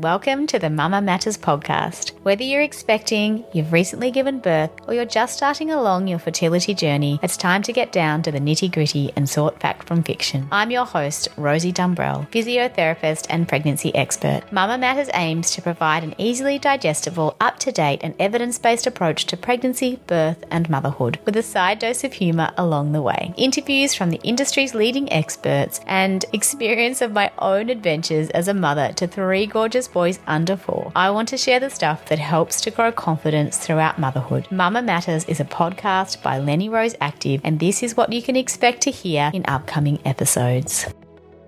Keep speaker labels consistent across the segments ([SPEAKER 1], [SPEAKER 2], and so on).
[SPEAKER 1] Welcome to the Mama Matters podcast. Whether you're expecting, you've recently given birth, or you're just starting along your fertility journey, it's time to get down to the nitty gritty and sort fact from fiction. I'm your host, Rosie Dumbrell, physiotherapist and pregnancy expert. Mama Matters aims to provide an easily digestible, up to date, and evidence based approach to pregnancy, birth, and motherhood, with a side dose of humour along the way. Interviews from the industry's leading experts and experience of my own adventures as a mother to three gorgeous boys under four. I want to share the stuff that helps to grow confidence throughout motherhood. Mama Matters is a podcast by Lenny Rose Active, and this is what you can expect to hear in upcoming episodes.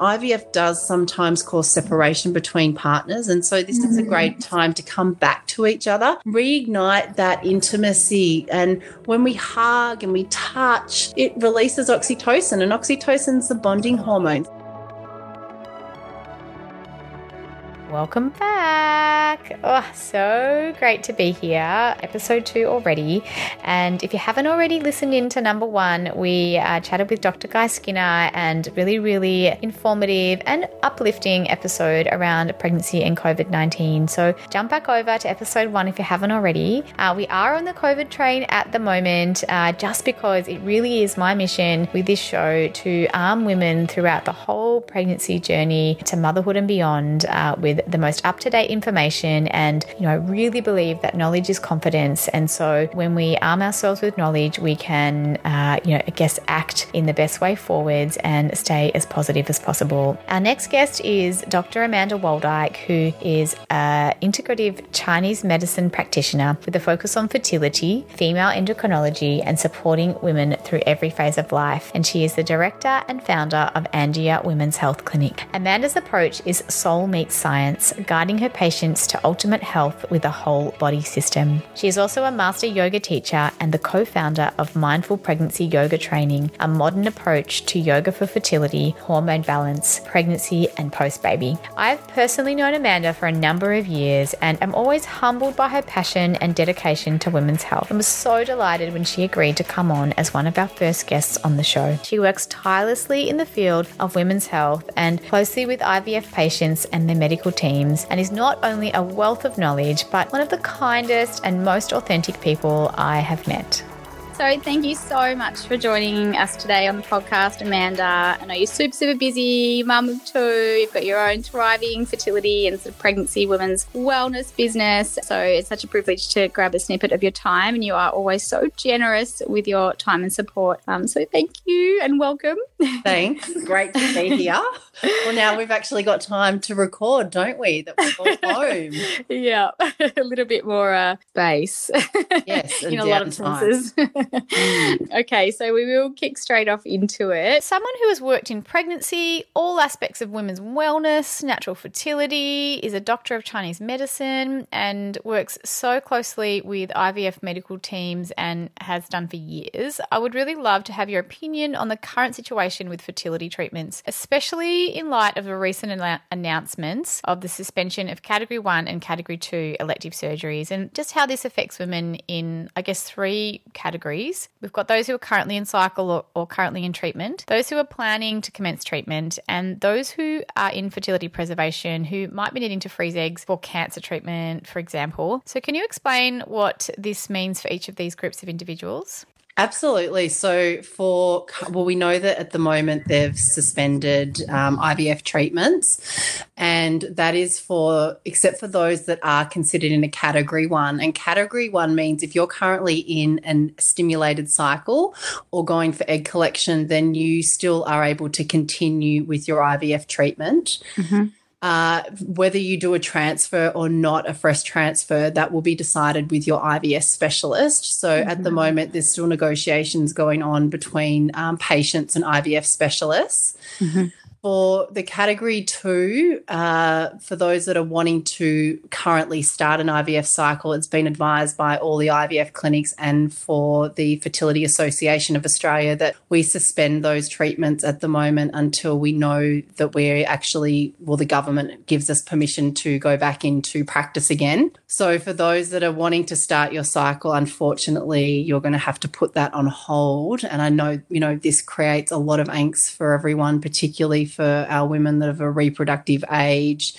[SPEAKER 2] IVF does sometimes cause separation between partners. And so this is a mm. great time to come back to each other, reignite that intimacy. And when we hug and we touch, it releases oxytocin, and oxytocin's the bonding hormone.
[SPEAKER 1] Welcome back. Oh, so great to be here. Episode two already. And if you haven't already listened in to number one, we uh, chatted with Dr. Guy Skinner and really, really informative and uplifting episode around pregnancy and COVID 19. So jump back over to episode one if you haven't already. Uh, we are on the COVID train at the moment uh, just because it really is my mission with this show to arm women throughout the whole pregnancy journey to motherhood and beyond uh, the most up to date information. And, you know, I really believe that knowledge is confidence. And so when we arm ourselves with knowledge, we can, uh, you know, I guess act in the best way forwards and stay as positive as possible. Our next guest is Dr. Amanda Waldyke, who is an integrative Chinese medicine practitioner with a focus on fertility, female endocrinology, and supporting women through every phase of life. And she is the director and founder of Andia Women's Health Clinic. Amanda's approach is soul meets science, guiding her patients to ultimate health with a whole body system. She is also a master yoga teacher and the co founder of Mindful Pregnancy Yoga Training, a modern approach to yoga for fertility, hormone balance, pregnancy, and post baby. I've personally known Amanda for a number of years and am always humbled by her passion and dedication to women's health and was so delighted when she agreed to come on as one of our first guests on the show. She works tirelessly in the field of women's health and closely with IVF patients and their medical teams and is not only a wealth of knowledge but one of the kindest and most authentic people I have met.
[SPEAKER 3] So, thank you so much for joining us today on the podcast, Amanda. I know you're super, super busy, mum of two. You've got your own thriving fertility and sort of pregnancy women's wellness business. So, it's such a privilege to grab a snippet of your time, and you are always so generous with your time and support. Um, so, thank you and welcome.
[SPEAKER 2] Thanks. Great to be here. Well, now we've actually got time to record, don't we? That we're both home.
[SPEAKER 3] yeah, a little bit more uh, space.
[SPEAKER 2] Yes,
[SPEAKER 3] in a lot of senses. okay, so we will kick straight off into it.
[SPEAKER 1] Someone who has worked in pregnancy, all aspects of women's wellness, natural fertility, is a doctor of Chinese medicine, and works so closely with IVF medical teams and has done for years. I would really love to have your opinion on the current situation with fertility treatments, especially in light of the recent annou- announcements of the suspension of Category 1 and Category 2 elective surgeries, and just how this affects women in, I guess, three categories. We've got those who are currently in cycle or, or currently in treatment, those who are planning to commence treatment, and those who are in fertility preservation who might be needing to freeze eggs for cancer treatment, for example. So, can you explain what this means for each of these groups of individuals?
[SPEAKER 2] Absolutely. So, for well, we know that at the moment they've suspended um, IVF treatments, and that is for except for those that are considered in a category one. And category one means if you're currently in an stimulated cycle or going for egg collection, then you still are able to continue with your IVF treatment.
[SPEAKER 3] Mm-hmm.
[SPEAKER 2] Uh, whether you do a transfer or not a fresh transfer, that will be decided with your IVF specialist. So at the moment, there's still negotiations going on between um, patients and IVF specialists. For the category two, uh, for those that are wanting to currently start an IVF cycle, it's been advised by all the IVF clinics and for the Fertility Association of Australia that we suspend those treatments at the moment until we know that we're actually, well, the government gives us permission to go back into practice again. So for those that are wanting to start your cycle, unfortunately, you're going to have to put that on hold. And I know, you know, this creates a lot of angst for everyone, particularly for our women that have a reproductive age.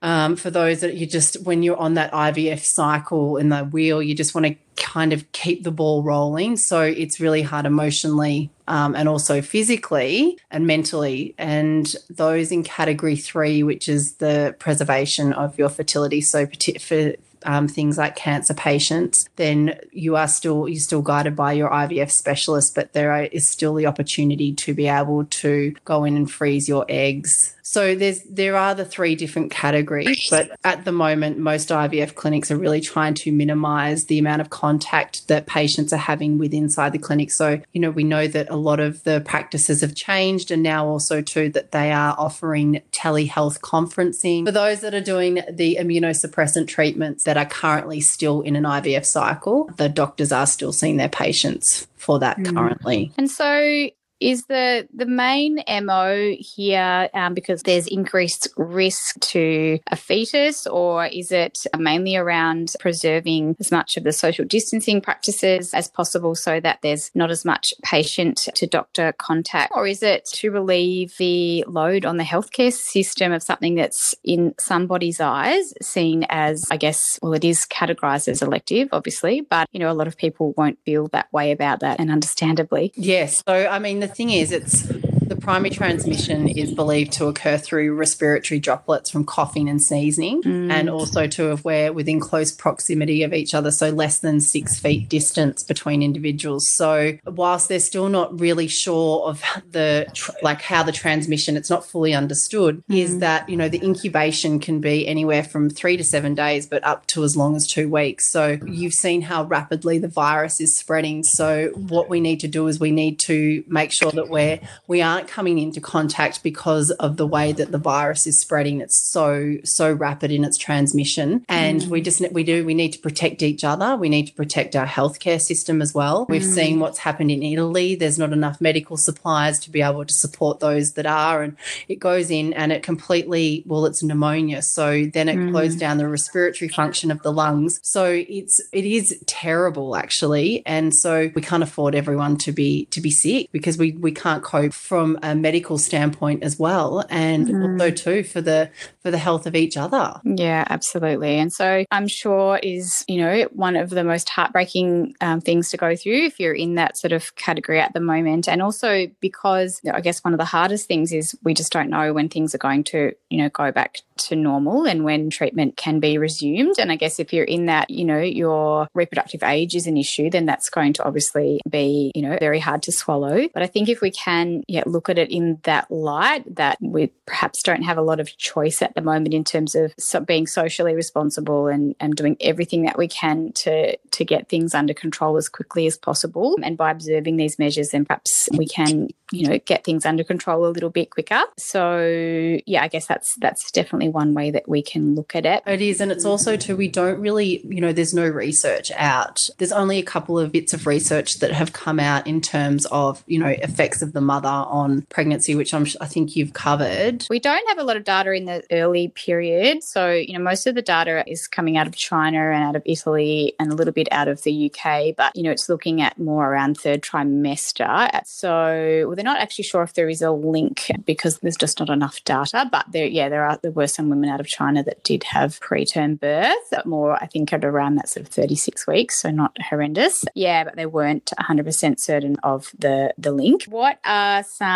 [SPEAKER 2] um, for those that you just, when you're on that IVF cycle in the wheel, you just want to kind of keep the ball rolling. So it's really hard emotionally um, and also physically and mentally. And those in category three, which is the preservation of your fertility. So for um, things like cancer patients, then you are still you're still guided by your IVF specialist, but there is still the opportunity to be able to go in and freeze your eggs so there's there are the three different categories, but at the moment most IVF clinics are really trying to minimize the amount of contact that patients are having with inside the clinic. So, you know, we know that a lot of the practices have changed and now also too that they are offering telehealth conferencing. For those that are doing the immunosuppressant treatments that are currently still in an IVF cycle, the doctors are still seeing their patients for that mm. currently.
[SPEAKER 3] And so is the the main mo here um, because there's increased risk to a fetus or is it mainly around preserving as much of the social distancing practices as possible so that there's not as much patient to doctor contact? Or is it to relieve the load on the healthcare system of something that's in somebody's eyes seen as i guess well it is categorized as elective obviously but you know a lot of people won't feel that way about that and understandably.
[SPEAKER 2] Yes. So i mean the thing is, it's the primary transmission is believed to occur through respiratory droplets from coughing and sneezing, mm. and also to if we're within close proximity of each other, so less than six feet distance between individuals. So, whilst they're still not really sure of the like how the transmission, it's not fully understood, mm. is that you know the incubation can be anywhere from three to seven days, but up to as long as two weeks. So, you've seen how rapidly the virus is spreading. So, what we need to do is we need to make sure that we're we are aren't coming into contact because of the way that the virus is spreading. It's so, so rapid in its transmission. And mm. we just, we do, we need to protect each other. We need to protect our healthcare system as well. We've mm. seen what's happened in Italy. There's not enough medical supplies to be able to support those that are. And it goes in and it completely, well, it's pneumonia. So then it mm. closed down the respiratory function of the lungs. So it's, it is terrible actually. And so we can't afford everyone to be, to be sick because we, we can't cope from from a medical standpoint as well and mm. also too for the for the health of each other.
[SPEAKER 3] Yeah absolutely. And so i'm sure is you know one of the most heartbreaking um, things to go through if you're in that sort of category at the moment. And also because i guess one of the hardest things is we just don't know when things are going to you know go back to normal and when treatment can be resumed. And i guess if you're in that you know your reproductive age is an issue then that's going to obviously be you know very hard to swallow. But i think if we can yeah look at it in that light that we perhaps don't have a lot of choice at the moment in terms of being socially responsible and, and doing everything that we can to to get things under control as quickly as possible. And by observing these measures, then perhaps we can, you know, get things under control a little bit quicker. So yeah, I guess that's that's definitely one way that we can look at it.
[SPEAKER 2] It is, and it's also too we don't really, you know, there's no research out. There's only a couple of bits of research that have come out in terms of, you know, effects of the mother on pregnancy, which I'm I think you've covered.
[SPEAKER 3] We don't have a lot of data in the early period, so you know, most of the data is coming out of China and out of Italy and a little bit out of the UK, but you know, it's looking at more around third trimester. So well, they're not actually sure if there is a link because there's just not enough data. But there, yeah, there are there were some women out of China that did have preterm birth, more I think at around that sort of 36 weeks, so not horrendous. Yeah, but they weren't 100% certain of the the link. What are some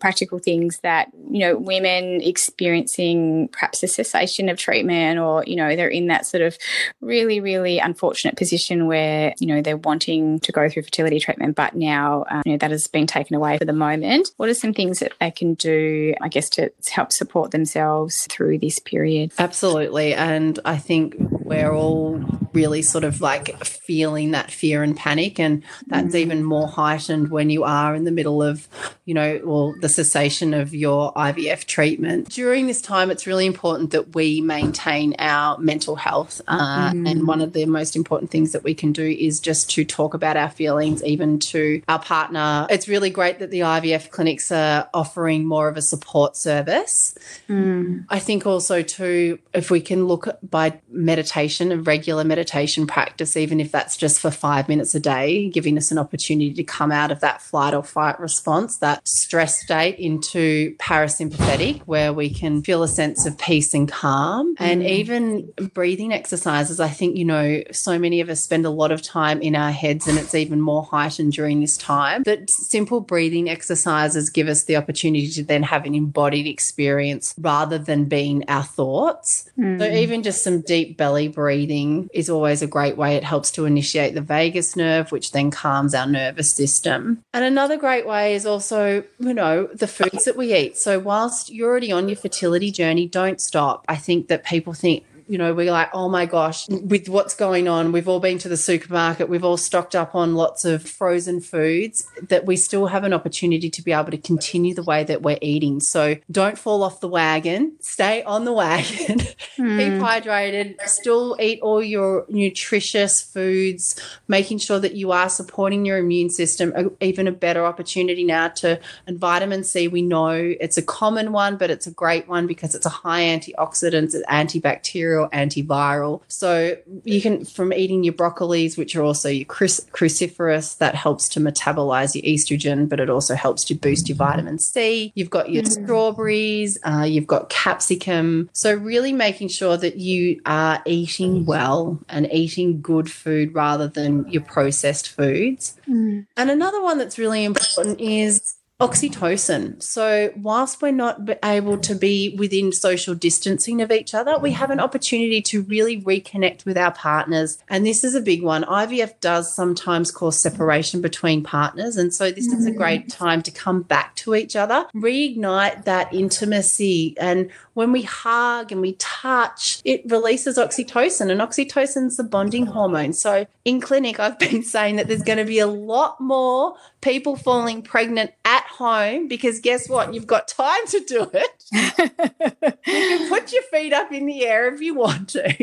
[SPEAKER 3] practical things that you know women experiencing perhaps a cessation of treatment, or you know they're in that sort of really really unfortunate position where, you know, they're wanting to go through fertility treatment, but now, um, you know, that has been taken away for the moment. What are some things that they can do, I guess, to help support themselves through this period?
[SPEAKER 2] Absolutely. And I think we're all really sort of like feeling that fear and panic. And that's mm. even more heightened when you are in the middle of, you know, well, the cessation of your IVF treatment. During this time, it's really important that we maintain our mental health. Uh, mm. And one of the most important things that we can do is just to talk about our feelings, even to our partner. It's really great that the IVF clinics are offering more of a support service. Mm. I think also, too, if we can look by meditation and regular meditation meditation practice, even if that's just for five minutes a day, giving us an opportunity to come out of that flight or fight response, that stress state into parasympathetic, where we can feel a sense of peace and calm. Mm. And even breathing exercises, I think, you know, so many of us spend a lot of time in our heads, and it's even more heightened during this time. That simple breathing exercises give us the opportunity to then have an embodied experience rather than being our thoughts. Mm. So, even just some deep belly breathing is always a great way. It helps to initiate the vagus nerve, which then calms our nervous system. And another great way is also, you know, the foods that we eat. So, whilst you're already on your fertility journey, don't stop. I think that people think, you know, we're like, oh my gosh, with what's going on, we've all been to the supermarket, we've all stocked up on lots of frozen foods, that we still have an opportunity to be able to continue the way that we're eating. So don't fall off the wagon, stay on the wagon, mm. keep hydrated, still eat all your nutritious foods, making sure that you are supporting your immune system, even a better opportunity now to, and vitamin C, we know it's a common one, but it's a great one because it's a high antioxidant, it's antibacterial antiviral. So you can, from eating your broccolis, which are also your cruciferous, that helps to metabolize your estrogen, but it also helps to boost your vitamin C. You've got your mm. strawberries, uh, you've got capsicum. So really making sure that you are eating well and eating good food rather than your processed foods. Mm. And another one that's really important is oxytocin. So, whilst we're not able to be within social distancing of each other, we have an opportunity to really reconnect with our partners. And this is a big one. IVF does sometimes cause separation between partners. And so, this mm-hmm. is a great time to come back to each other, reignite that intimacy. And when we hug and we touch, it releases oxytocin, and oxytocin's the bonding hormone. So, in clinic, I've been saying that there's going to be a lot more people falling pregnant at home because guess what? You've got time to do it. you can put your feet up in the air if you want to.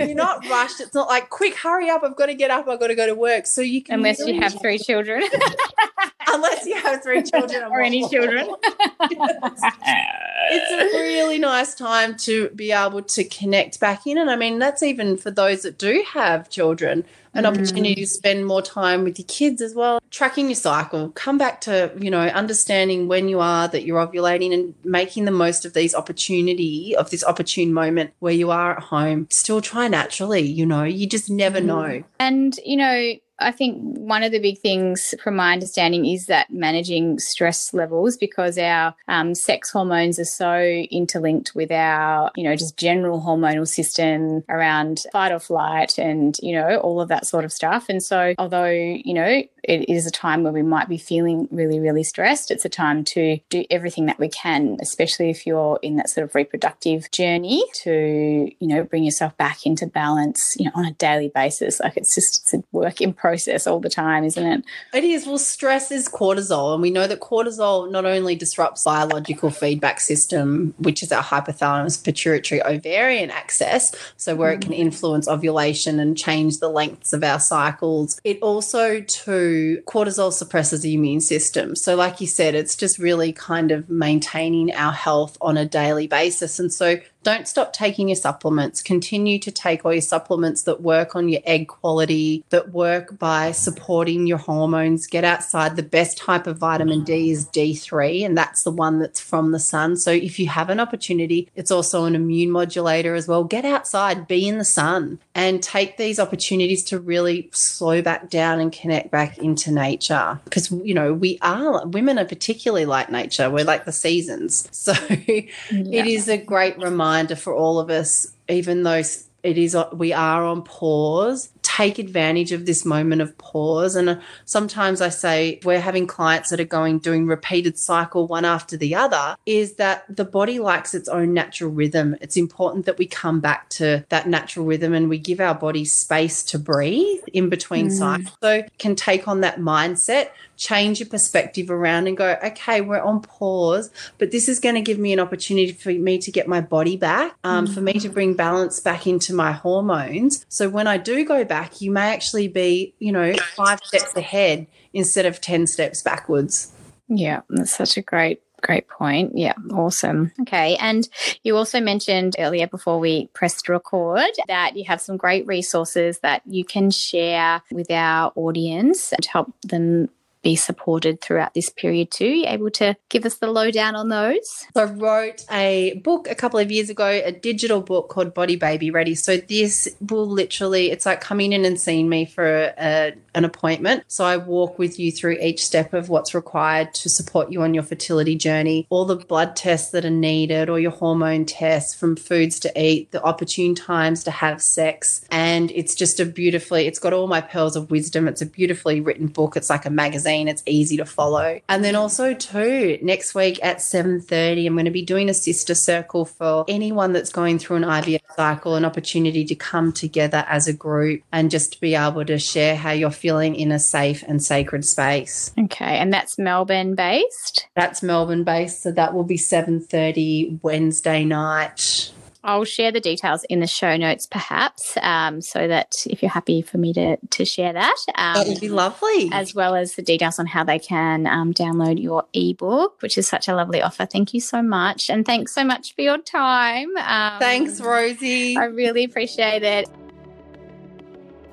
[SPEAKER 2] You're not rushed. It's not like, quick, hurry up. I've got to get up. I've got to go to work. So you can.
[SPEAKER 3] Unless you have three children.
[SPEAKER 2] Unless you have three children
[SPEAKER 3] or any children.
[SPEAKER 2] it's a really nice time to be able to connect back in. And I mean, that's even for those that do have children an mm. opportunity to spend more time with your kids as well. Tracking your cycle, come back to, you know, understanding when you are that you're ovulating and making the most of these opportunity of this opportune moment where you are at home. Still try naturally, you know, you just never mm. know.
[SPEAKER 3] And, you know, I think one of the big things, from my understanding, is that managing stress levels because our um, sex hormones are so interlinked with our, you know, just general hormonal system around fight or flight and, you know, all of that sort of stuff. And so, although, you know, it is a time where we might be feeling really, really stressed. It's a time to do everything that we can, especially if you're in that sort of reproductive journey to, you know, bring yourself back into balance, you know, on a daily basis. Like it's just it's a work in process all the time, isn't it?
[SPEAKER 2] It is. Well, stress is cortisol. And we know that cortisol not only disrupts biological feedback system, which is our hypothalamus pituitary ovarian axis, so where mm. it can influence ovulation and change the lengths of our cycles, it also too cortisol suppresses the immune system. So, like you said, it's just really kind of maintaining our health on a daily basis. And so, don't stop taking your supplements. Continue to take all your supplements that work on your egg quality, that work by supporting your hormones. Get outside. The best type of vitamin D is D3, and that's the one that's from the sun. So if you have an opportunity, it's also an immune modulator as well. Get outside, be in the sun, and take these opportunities to really slow back down and connect back into nature. Because, you know, we are, women are particularly like nature. We're like the seasons. So yeah. it is a great reminder reminder for all of us, even though it is we are on pause take advantage of this moment of pause. And uh, sometimes i say we're having clients that are going doing repeated cycle one after the other is that the body likes its own natural rhythm. It's important that we come back to that natural rhythm and we give our body space to breathe in between mm. cycles. So can take on that mindset change your perspective around and go, okay, we're on pause, but this is going to give me an opportunity for me to get my body back, um, mm-hmm. for me to mm-hmm. bring balance back into my hormones. So when I do go back, you may actually be, you know, five steps ahead instead of 10 steps backwards.
[SPEAKER 3] Yeah, that's such a great Great point. Yeah, awesome. Okay. And you also mentioned earlier before we pressed record that you have some great resources that you can share with our audience to help them be supported throughout this period too. You able to give us the lowdown on those?
[SPEAKER 2] So I wrote a book a couple of years ago, a digital book called Body Baby Ready. So this will literally, it's like coming in and seeing me for a, an appointment. So I walk with you through each step of what's required to support you on your fertility journey, all the blood tests that are needed, or your hormone tests from foods to eat, the opportune times to have sex. And it's just a beautifully, it's got all my pearls of wisdom. It's a beautifully written book. It's like a magazine it's easy to follow. And then also too, next week at 7:30, I'm going to be doing a sister circle for anyone that's going through an IVF cycle, an opportunity to come together as a group and just to be able to share how you're feeling in a safe and sacred space.
[SPEAKER 3] Okay, and that's Melbourne based.
[SPEAKER 2] That's Melbourne based, so that will be 7:30 Wednesday night.
[SPEAKER 3] I'll share the details in the show notes, perhaps, um, so that if you're happy for me to, to share that,
[SPEAKER 2] um, that would be lovely.
[SPEAKER 3] As well as the details on how they can um, download your ebook, which is such a lovely offer. Thank you so much. And thanks so much for your time. Um,
[SPEAKER 2] thanks, Rosie.
[SPEAKER 3] I really appreciate it.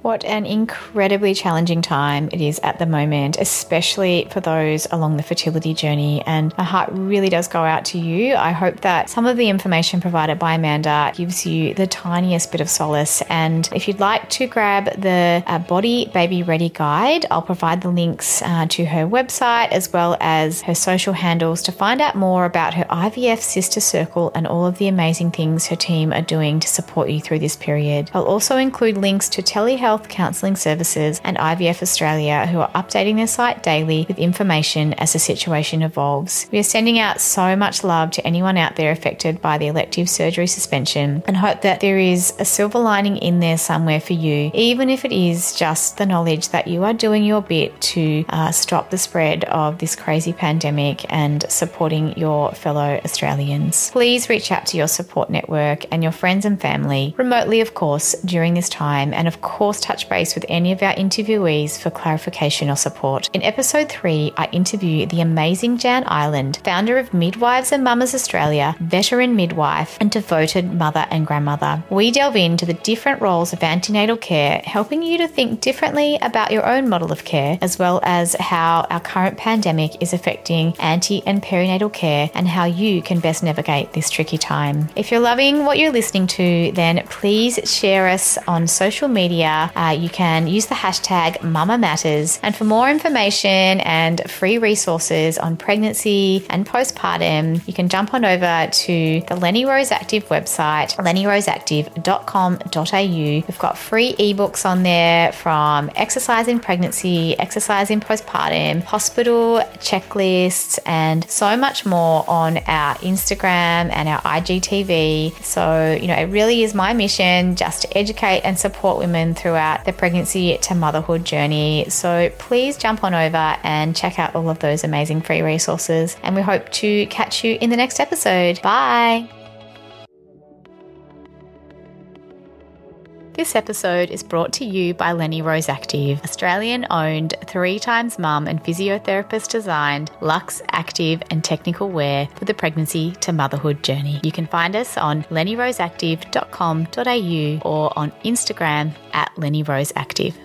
[SPEAKER 1] What an incredibly challenging time it is at the moment, especially for those along the fertility journey. And my heart really does go out to you. I hope that some of the information provided by Amanda gives you the tiniest bit of solace. And if you'd like to grab the uh, Body Baby Ready guide, I'll provide the links uh, to her website as well as her social handles to find out more about her IVF sister circle and all of the amazing things her team are doing to support you through this period. I'll also include links to telehealth Health Counselling Services and IVF Australia, who are updating their site daily with information as the situation evolves. We are sending out so much love to anyone out there affected by the elective surgery suspension and hope that there is a silver lining in there somewhere for you, even if it is just the knowledge that you are doing your bit to uh, stop the spread of this crazy pandemic and supporting your fellow Australians. Please reach out to your support network and your friends and family, remotely, of course, during this time, and of course, touch base with any of our interviewees for clarification or support. In episode 3, I interview the amazing Jan Ireland, founder of Midwives and Mamas Australia, veteran midwife, and devoted mother and grandmother. We delve into the different roles of antenatal care, helping you to think differently about your own model of care, as well as how our current pandemic is affecting ante and perinatal care and how you can best navigate this tricky time. If you're loving what you're listening to, then please share us on social media uh, you can use the hashtag Mama Matters. And for more information and free resources on pregnancy and postpartum, you can jump on over to the Lenny Rose Active website, lennyroseactive.com.au. We've got free ebooks on there from exercise in pregnancy, exercise in postpartum, hospital checklists, and so much more on our Instagram and our IGTV. So, you know, it really is my mission just to educate and support women throughout throughout the pregnancy to motherhood journey. So please jump on over and check out all of those amazing free resources. And we hope to catch you in the next episode. Bye. This episode is brought to you by Lenny Rose Active, Australian owned, three times mum and physiotherapist designed luxe, active, and technical wear for the pregnancy to motherhood journey. You can find us on lennyroseactive.com.au or on Instagram at Lenny Rose Active.